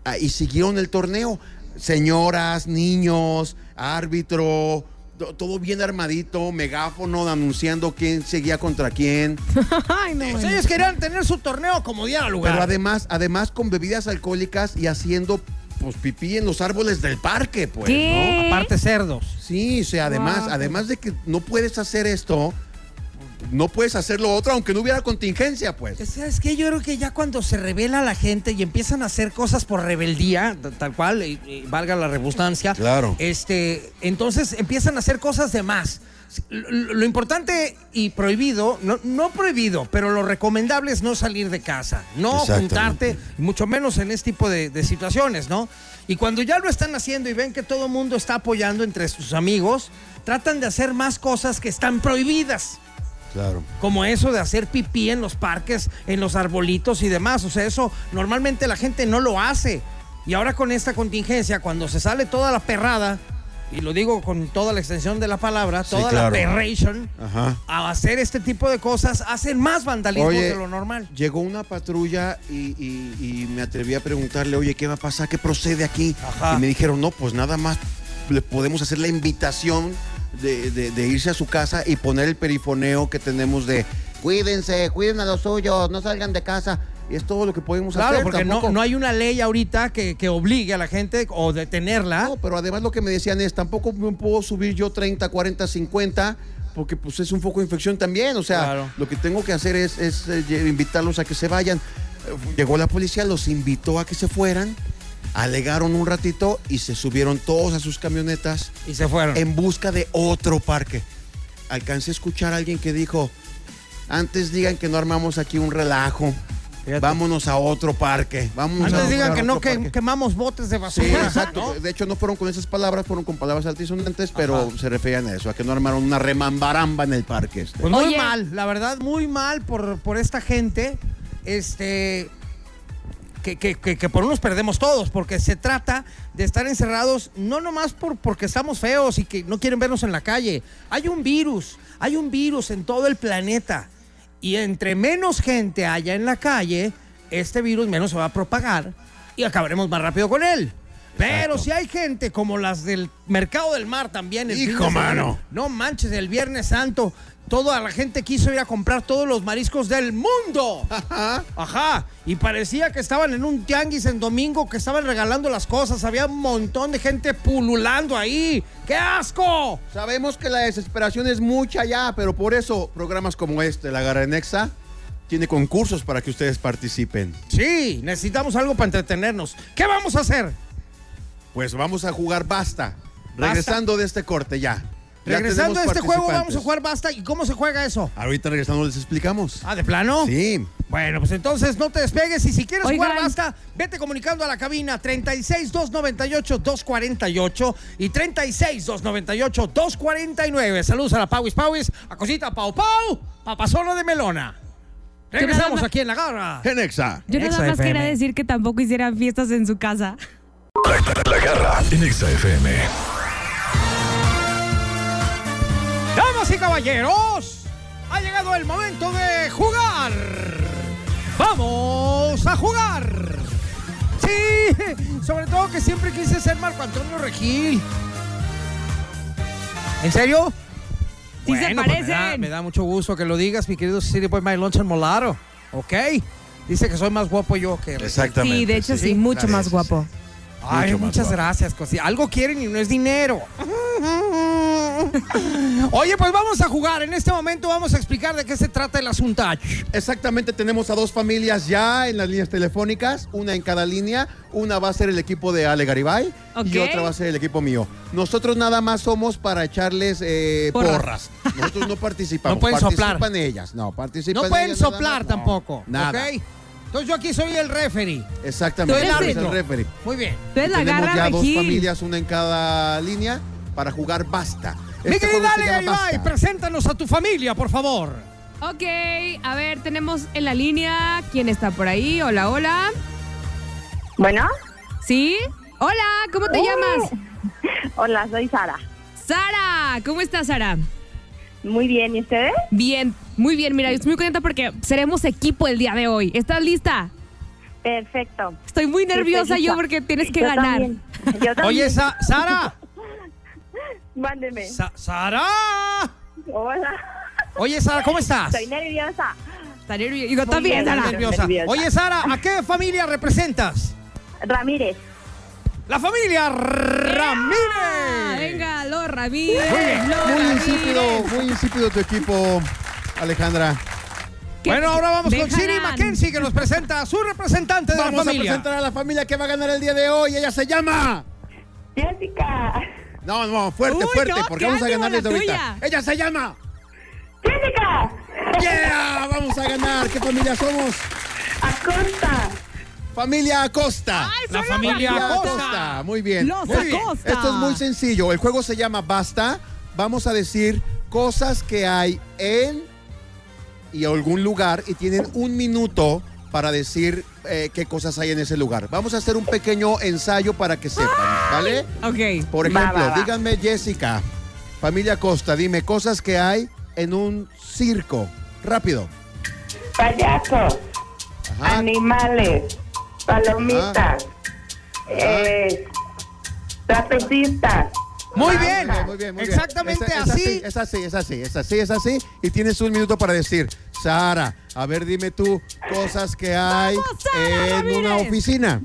ah, y siguieron el torneo. Señoras, niños, árbitro, todo bien armadito, megáfono anunciando quién seguía contra quién. Ay, no, Pues bueno. ellos querían tener su torneo como diera lugar. Pero además, además con bebidas alcohólicas y haciendo pues pipí en los árboles del parque, pues, ¿Qué? ¿no? Aparte cerdos. Sí, o sea, además, además de que no puedes hacer esto, no puedes hacer lo otro, aunque no hubiera contingencia, pues. ¿Sabes qué? Yo creo que ya cuando se revela la gente y empiezan a hacer cosas por rebeldía, tal cual, y- y valga la redundancia, Claro. este, entonces empiezan a hacer cosas de más. Lo, lo importante y prohibido, no, no prohibido, pero lo recomendable es no salir de casa, no juntarte, mucho menos en este tipo de, de situaciones, ¿no? Y cuando ya lo están haciendo y ven que todo el mundo está apoyando entre sus amigos, tratan de hacer más cosas que están prohibidas. Claro. Como eso de hacer pipí en los parques, en los arbolitos y demás. O sea, eso normalmente la gente no lo hace. Y ahora con esta contingencia, cuando se sale toda la perrada, y lo digo con toda la extensión de la palabra, Sí, toda claro. la perration, Ajá. a hacer este tipo de cosas, hacen más vandalismo Oye, de lo normal. Llegó una patrulla y, y- y me atreví a preguntarle, oye, ¿qué va a pasar? ¿Qué procede aquí? Ajá. Y me dijeron, no, pues nada más le podemos hacer la invitación de, de- de irse a su casa y poner el perifoneo que tenemos de cuídense, cuiden a los suyos, no salgan de casa. Y es todo lo que podemos Claro, hacer. porque no, no hay una ley ahorita que, que obligue a la gente o detenerla. No, pero además lo que me decían es, tampoco me puedo subir yo 30, 40, 50, porque pues es un foco de infección también. O sea, Claro. lo que tengo que hacer es, es, eh, invitarlos a que se vayan. Llegó la policía, los invitó a que se fueran, alegaron un ratito y se subieron todos a sus camionetas Y se fueron. en busca de otro parque. Alcancé a escuchar a alguien que dijo, antes digan que no armamos aquí un relajo, Fíjate. vámonos a otro parque. Vámonos a Antes digan que no que- parque". quemamos botes de Sí, basura. exacto. ¿no? De hecho, no fueron con esas palabras, fueron con palabras altisonantes, pero Ajá. se referían a eso, a que no armaron una remambaramba en el parque. este. Pues muy Oye. mal, la verdad, muy mal por, por esta gente. Este. Que, que- que- que por unos perdemos todos, porque se trata de estar encerrados no nomás por, porque estamos feos y que no quieren vernos en la calle. Hay un virus, hay un virus en todo el planeta. Y entre menos gente haya en la calle, este virus menos se va a propagar y acabaremos más rápido con él. Pero si hay gente como las del mercado del mar también. el de Hijo, semana, mano. No manches, el Viernes Santo, toda la gente quiso ir a comprar todos los mariscos del mundo. Ajá. Y parecía que estaban en un tianguis en domingo, que estaban regalando las cosas. Había un montón de gente pululando ahí. ¡Qué asco! Sabemos que la desesperación es mucha ya, pero por eso programas como este, La Garra Nexa, tiene concursos para que ustedes participen. Sí, necesitamos algo para entretenernos. ¿Qué vamos a hacer? Pues vamos a jugar Basta. Regresando de este corte ya. Regresando a este juego, vamos a jugar basta. ¿Y cómo se juega eso? Ahorita regresando les explicamos. Ah, ¿de plano? Sí. Bueno, pues entonces no te despegues y si quieres Oigan. jugar basta, vete comunicando a la cabina 36 298 248 y 36 298 249. Saludos a la Pauis Pauis, a Cosita Pau Pau, Papazona de Melona. Regresamos aquí en la garra. En Exa. Yo nada más FM. quería decir que tampoco hicieran fiestas en su casa. La garra en Exa FM. Damas y caballeros, ha llegado el momento de jugar. Vamos a jugar. Sí, sobre todo que siempre quise ser Marco Antonio Regil. ¿En serio? Sí se Bueno, pues me, da, parecen. me da mucho gusto que lo digas, mi querido City Boy My Lunch en Molaro. ¿Ok? Dice que soy más guapo yo que Regil. Exactamente. Sí, de hecho sí, mucho más guapo. Ay, Mucho muchas gracias, Cosi. Algo quieren y no es dinero. Oye, pues vamos a jugar. En este momento vamos a explicar de qué se trata el asunto. Exactamente, tenemos a dos familias ya en las líneas telefónicas, una en cada línea. Una va a ser el equipo de Ale Garibay y otra va a ser el equipo mío. Nosotros nada más somos para echarles eh, Porras. porras. Nosotros no participamos. No pueden soplar. Participan ellas, no, participan No pueden ellas nada soplar tampoco. Nada. ¿ok? Entonces yo aquí soy el referee. Exactamente, Tú eres el referee. Muy bien. Entonces la tenemos ya dos Regil. familias, una en cada línea, para jugar basta. Este llama Garibay, Basta. preséntanos a tu familia, por favor. Ok, a ver, tenemos en la línea. ¿Quién está por ahí? Hola, hola. Bueno, ¿Sí? Hola, ¿cómo te llamas? hola, soy Sara. Sara, ¿cómo estás, Sara? Muy bien, ¿y ustedes? Bien, muy bien. Mira, yo estoy muy contenta porque seremos equipo el día de hoy. ¿Estás lista? Perfecto. Estoy muy nerviosa estoy yo porque tienes que Yo ganar. también. Yo también. Oye, Sa- Sara. Mándeme. Sa- Sara. Hola. Oye, Sara, ¿cómo estás? Estoy nerviosa. Está nerviosa. Yo también, bien, Sara. Sara. nerviosa. nerviosa. Oye, Sara, ¿a qué familia representas? Ramírez. La familia Ramírez. venga, los Ramírez. Muy bien. los Muy Ramírez. insípido, muy insípido tu equipo, Alejandra. ¿Qué- Bueno, ahora vamos con. Siri Mackenzie que nos presenta a su representante de la Vamos a familia. presentar a la familia que va a ganar el día de hoy. Ella se llama. Jessica. No, no, fuerte, Uy, fuerte, no, porque vamos a ganar desde ahorita. Ella se llama. Jessica. ¡Yeah! Vamos a ganar. ¿Qué familia somos? Acosta. Familia Acosta. Ay, La familia las- Acosta. Muy bien. Los Muy bien. Acosta. Esto es muy sencillo. El juego se llama Basta. Vamos a decir cosas que hay en y algún lugar y tienen un minuto para decir eh, qué cosas hay en ese lugar. Vamos a hacer un pequeño ensayo para que sepan, ¿vale? Ok. Por ejemplo, va, va. díganme Jessica, familia Costa, dime cosas que hay en un circo. Rápido. Payasos. Ajá. Animales. Palomitas. Eh, trapecistas. Muy bien. Muy bien, muy bien. Exactamente Es- es así. Es así, es así, es así, es así. Y tienes un minuto para decir, Sara, a ver, dime tú cosas que hay Vamos, Sara en una oficina.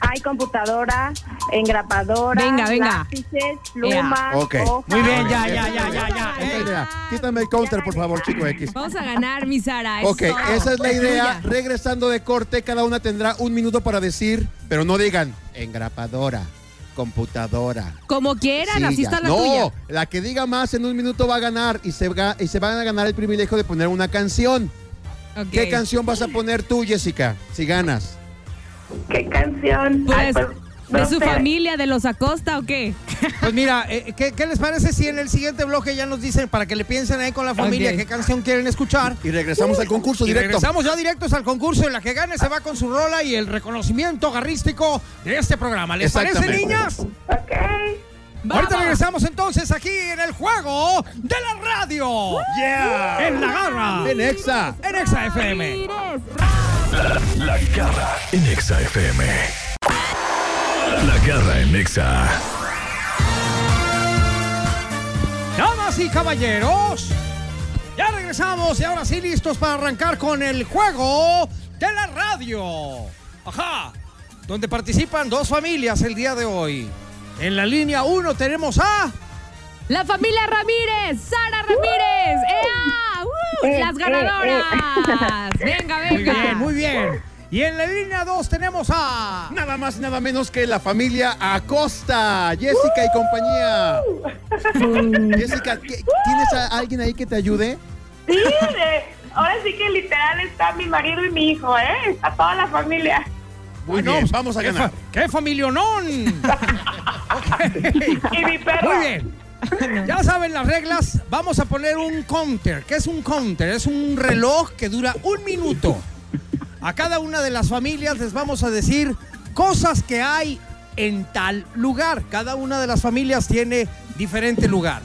Hay computadora, engrapadora, Venga, venga. lápices, plumas, Ok. hojas. Muy bien, ya, ya, ya, ya, ya. Idea. Quítame el counter, por favor, chico X. Vamos a ganar, mi Sara. Ok, eso. esa es la idea. Regresando de corte, cada una tendrá un minuto para decir, pero no digan engrapadora, computadora. Como quieran, así silla". está la no, tuya. la que diga más en un minuto va a ganar y se, ga- y se van a ganar el privilegio de poner una canción. ¿Qué canción vas a poner tú, Jessica, si ganas? ¿Qué canción? Pues, Ay, pues, ¿De su familia, de los Acosta o qué? Pues mira, eh, ¿qué, qué les parece si en el siguiente bloque ya nos dicen para que le piensen ahí con la familia qué canción quieren escuchar? Y regresamos al concurso Y directo. regresamos ya directos al concurso en la que gane se va con su rola y el reconocimiento garrístico de este programa. ¿Les parece, niñas? Ok. Ahorita regresamos entonces aquí en el juego de la radio. Yeah. En la garra. En Exa. En Exa FM. Ramírez. La garra en Exa FM. La garra en Exa. Damas y caballeros, ya regresamos y ahora sí listos para arrancar con el juego de la radio. Ajá, donde participan dos familias el día de hoy. En la línea 1 tenemos a... La familia Ramírez, Sara Ramírez. ¡Ea! ¡Uh! Eh, Las eh, ganadoras. Venga, venga. Muy bien, muy bien. Y en la línea 2 tenemos a... Nada más, nada menos que la familia Acosta, Jessica y compañía. Jessica, ¿qué- ¿tienes a alguien ahí que te ayude? Sí, de- ahora sí que literal está mi marido y mi hijo, ¿eh? Está toda la familia. Muy Bueno, bien, vamos a ¿qué ganar. fa- ¡Qué familionón! Ok. Y mi perro. Muy bien. Ya saben las reglas. Vamos a poner un counter. ¿Qué es un counter? Es un reloj que dura un minuto. A cada una de las familias les vamos a decir cosas que hay en tal lugar. Cada una de las familias tiene diferente lugar.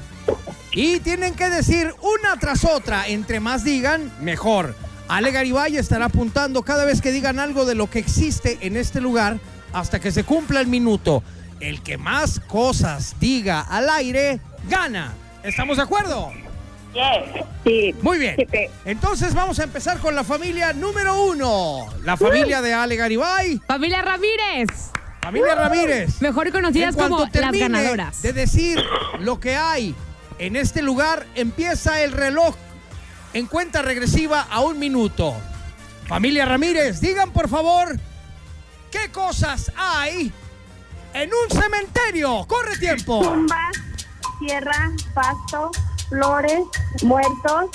Y tienen que decir una tras otra. Entre más digan, mejor. Ale Garibay estará apuntando cada vez que digan algo de lo que existe en este lugar hasta que se cumpla el minuto. El que más cosas diga al aire, gana. ¿Estamos de acuerdo? Sí. Muy bien. Entonces vamos a empezar con la familia número uno. La familia de Ale Garibay, Familia Ramírez. familia Ramírez. Mejor conocidas En como las ganadoras. De decir lo que hay en este lugar, empieza el reloj en cuenta regresiva a un minuto. Familia Ramírez, digan por favor qué cosas hay en un cementerio. Corre tiempo. Tumbas, tierra, pasto, flores, muertos,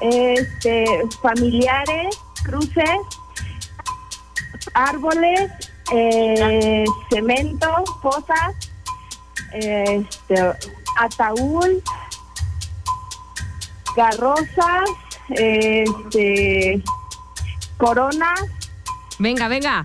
este, familiares, cruces, árboles, eh, cemento, fosas, este, ataúd, carrozas, este, coronas, Venga, venga.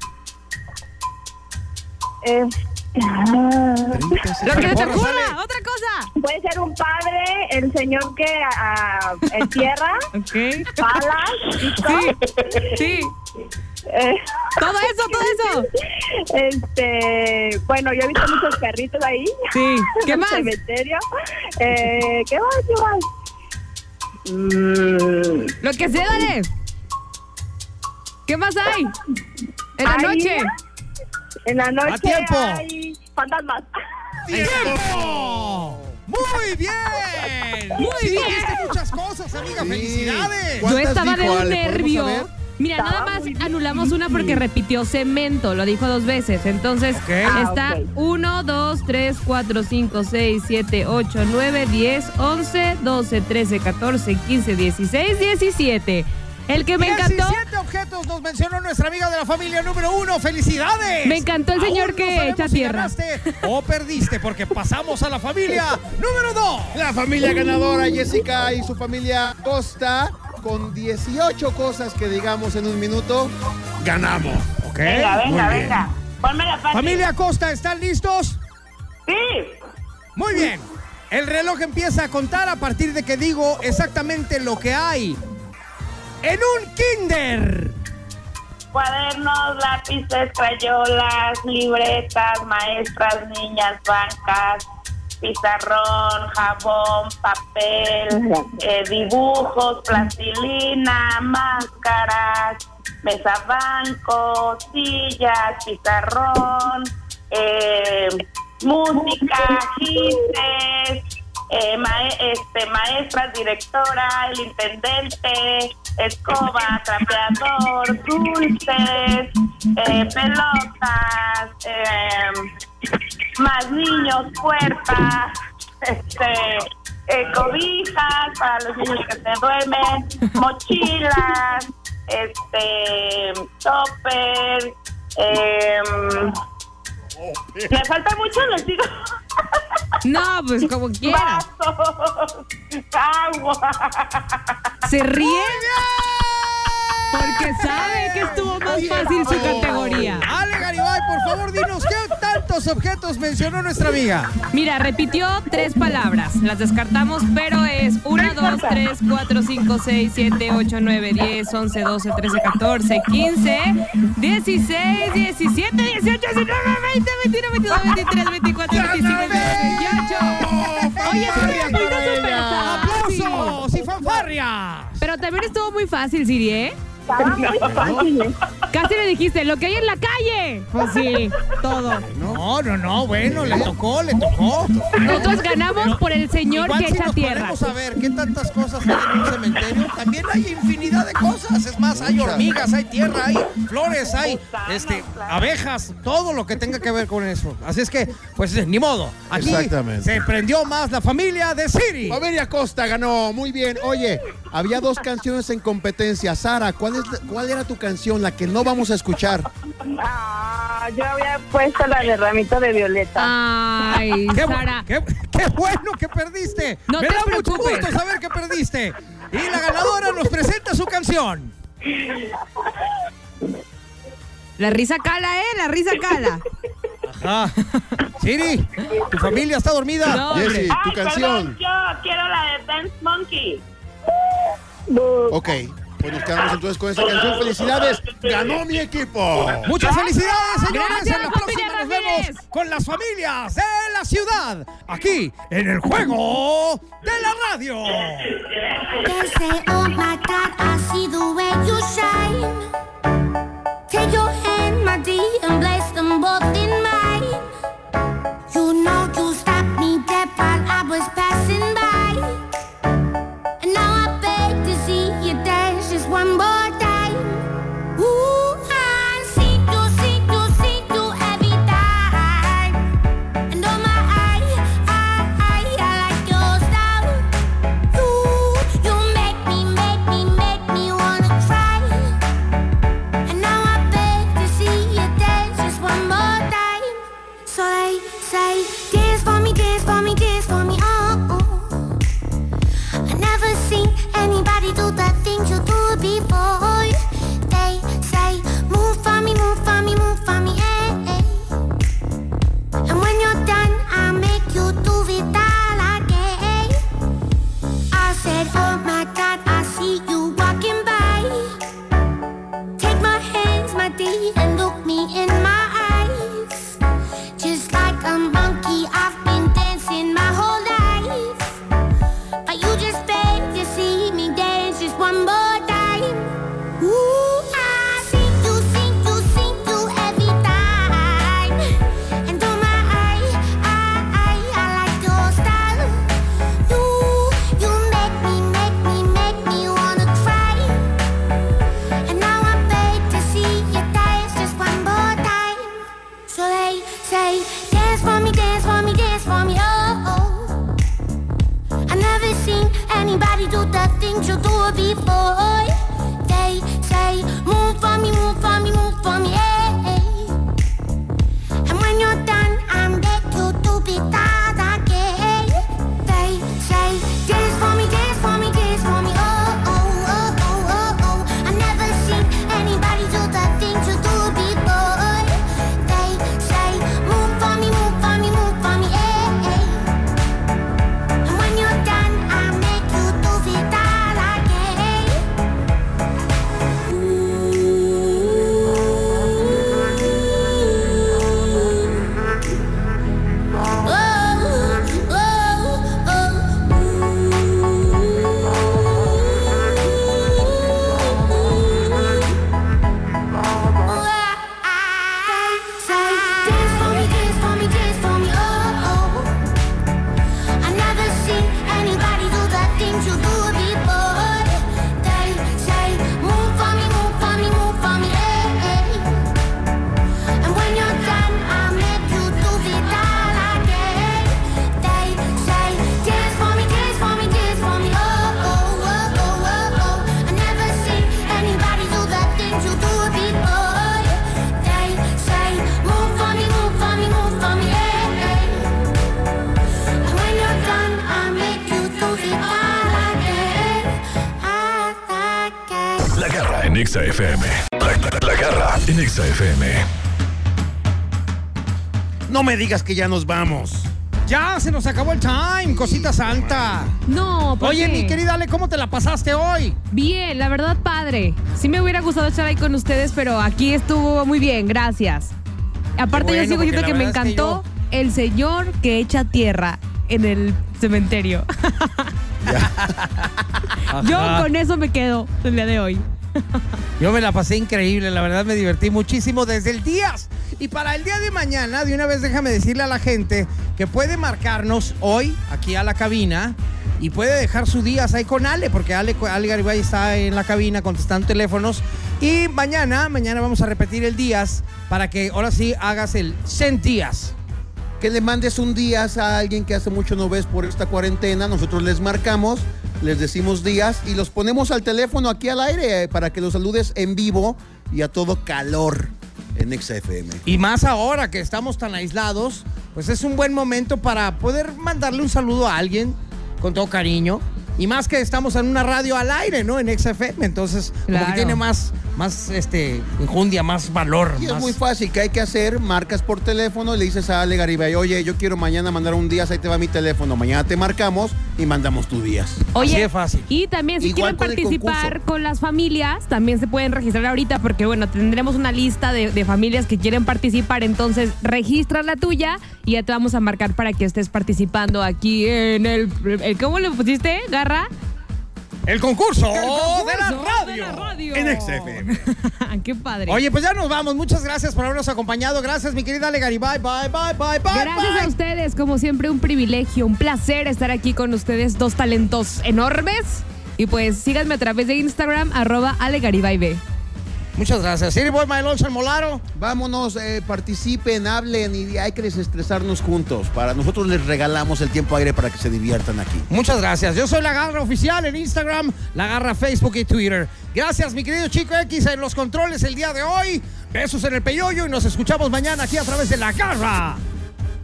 este, Lo que se te ocurra. Otra cosa. Puede ser un padre, el señor que ah, entierra, Ok. palas, Sí. Sí. eh, Todo eso, todo eso. este, bueno, yo he visto muchos perritos ahí. Sí. ¿Qué en el más? cementerio. Eh, ¿Qué más? ¿Qué más? Mm, Lo que sea, dale. ¿Qué más hay? En la noche. En la noche tiempo. hay fantasmas. ¡Tiempo! ¡Muy bien! Muy Sí, bien. dijiste muchas cosas, amiga. Sí. ¡Felicidades! ¿Cuántas Yo estaba de un nervio. Mira, nada Estaba más muy anulamos una porque difícil. repitió cemento, lo dijo dos veces. Entonces Ok. está Ah, ok. 1, 2, 3, 4, 5, 6, 7, 8, 9, 10, 11, 12, 13, 14, 15, 16, 17. El que me encantó, 17 objetos nos mencionó nuestra amiga de la familia número uno. ¡Felicidades! Me encantó el señor Aún que no echa si tierra. ganaste o perdiste porque pasamos a la familia número dos. La familia ganadora, Jessica y su familia Costa, con 18 cosas que digamos en un minuto, ganamos. Ok. Venga, venga, muy bien. venga. Ponme la fácil. Familia Costa, ¿están listos? Sí. Muy bien. El reloj empieza a contar a partir de que digo exactamente lo que hay en un kinder. Cuadernos, lápices, crayolas, libretas, maestras, niñas, bancas, pizarrón, jabón, papel, eh, dibujos, plastilina, máscaras, mesa banco, sillas, pizarrón, eh, música, gises, eh, mae- este, maestras, directora, el intendente, escoba, trapeador, dulces, eh, pelotas, eh, más niños, puertas, este, eh, cobijas para los niños que se duermen, mochilas, este, topper, em, me falta mucho, les digo. no, pues como quiera. Vasos, agua. Se ríe porque sabe que estuvo más fácil su categoría. Ale Garibay, por favor, dinos qué tantos objetos mencionó nuestra amiga. Mira, repitió tres palabras. Las descartamos, pero es 1, 2, 3, 4, 5, 6, 7, 8, 9, 10, 11, 12, 13, 14, 15, 16, 17, 18, 19, 20, 21, 22, 23, 24, 25, 28. Oye, ella. fácil. ¡Aplausos y fanfarrias! Pero también estuvo muy fácil, Siri, ¿eh? Estaba muy fácil. ¿eh? Casi me dijiste, lo que hay en la calle. Pues sí, todo. No, no, no, bueno, le tocó, le tocó. Nosotros ganamos por el señor Igual que si echa nos tierra. ponemos a ver qué tantas cosas hay en un cementerio, también hay infinidad de cosas. Es más, hay hormigas, hay tierra, hay flores, hay este, abejas, todo lo que tenga que ver con eso. Así es que, pues ni modo. Aquí Exactamente. se prendió más la familia de Siri. Familia Costa ganó, muy bien. Oye, había dos canciones en competencia. Sara, ¿cuál, es, la- ¿cuál era tu canción, la que no vamos a escuchar? Ah, yo había puesto la de ramito de violeta. Ay, Qué, Sara. qué- qué bueno que perdiste. No Me te da mucho gusto saber que perdiste. Y la ganadora nos presenta su canción. La risa cala, ¿eh? La risa cala. Ajá. Siri, tu familia está dormida. No. Jessy, tu Ay, canción. perdón, yo quiero la de Dance Monkey. Ok, pues nos quedamos entonces con esta canción. ¡Felicidades! ¡Ganó mi equipo! Muchas felicidades, señores. Gracias, en la próxima nos vemos con las familias de la ciudad. Aquí en el juego de la radio. They say, oh my God, I see the way you shine. Take your hand, my dear, and place them both in digas que ya nos vamos. Ya se nos acabó el time, cosita santa. No, ¿por Oye, qué? mi querida Ale, ¿cómo te la pasaste hoy? Bien, la verdad, padre. Sí me hubiera gustado estar ahí con ustedes, pero aquí estuvo muy bien, gracias. Aparte, bueno, yo sigo diciendo que me verdad es que encantó el señor que echa tierra en el cementerio. yo con eso me quedo el día de hoy. Yo me la pasé increíble, la verdad me divertí muchísimo desde el día. Y para el día de mañana, de una vez déjame decirle a la gente que puede marcarnos hoy aquí a la cabina y puede dejar sus días ahí con Ale, porque Ale, Ale Garibay está en la cabina contestando teléfonos. Y mañana, mañana vamos a repetir el días para que ahora sí hagas el 100 días. Que le mandes un día a alguien que hace mucho no ves por esta cuarentena. Nosotros les marcamos, les decimos días y los ponemos al teléfono aquí al aire eh, para que los saludes en vivo y a todo calor en XFM. Y más ahora que estamos tan aislados, pues es un buen momento para poder mandarle un saludo a alguien con todo cariño. Y más que estamos en una radio al aire, ¿no? En XFM. Entonces, como Claro. que tiene más, más este, enjundia, más valor. Y es más- muy fácil, ¿qué hay que hacer? Marcas por teléfono y le dices a Ale Garibay, oye, yo quiero mañana mandar un día, ahí te va mi teléfono. Mañana te marcamos y mandamos tus días. Oye, Así de fácil. Y también si Igual quieren con participar con las familias, también se pueden registrar ahorita porque bueno, tendremos una lista de, de familias que quieren participar, entonces registra la tuya y ya te vamos a marcar para que estés participando aquí en el, el ¿cómo le pusiste? Garra. El concurso, El de, la concurso radio. de la radio. En XFM. Qué padre. Oye, pues ya nos vamos. Muchas gracias por habernos acompañado. Gracias, mi querida Ale Garibay. Bye, bye, bye, bye. Gracias bye. a ustedes, como siempre, un privilegio, un placer estar aquí con ustedes, dos talentos enormes. Y pues síganme a través de Instagram, arroba alegaribaibe. Muchas gracias. City Boy, el Molaro. Vámonos, eh, participen, hablen y hay que desestresarnos juntos. Para nosotros les regalamos el tiempo aire para que se diviertan aquí. Muchas gracias. Yo soy La Garra Oficial en Instagram, La Garra Facebook y Twitter. Gracias, mi querido Chico X, en los controles el día de hoy. Besos en el peyoyo y nos escuchamos mañana aquí a través de La Garra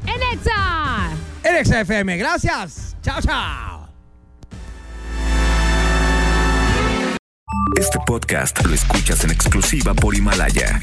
¡En Exa! en XFM. Gracias. Chao, chao. Este podcast lo escuchas en exclusiva por Himalaya.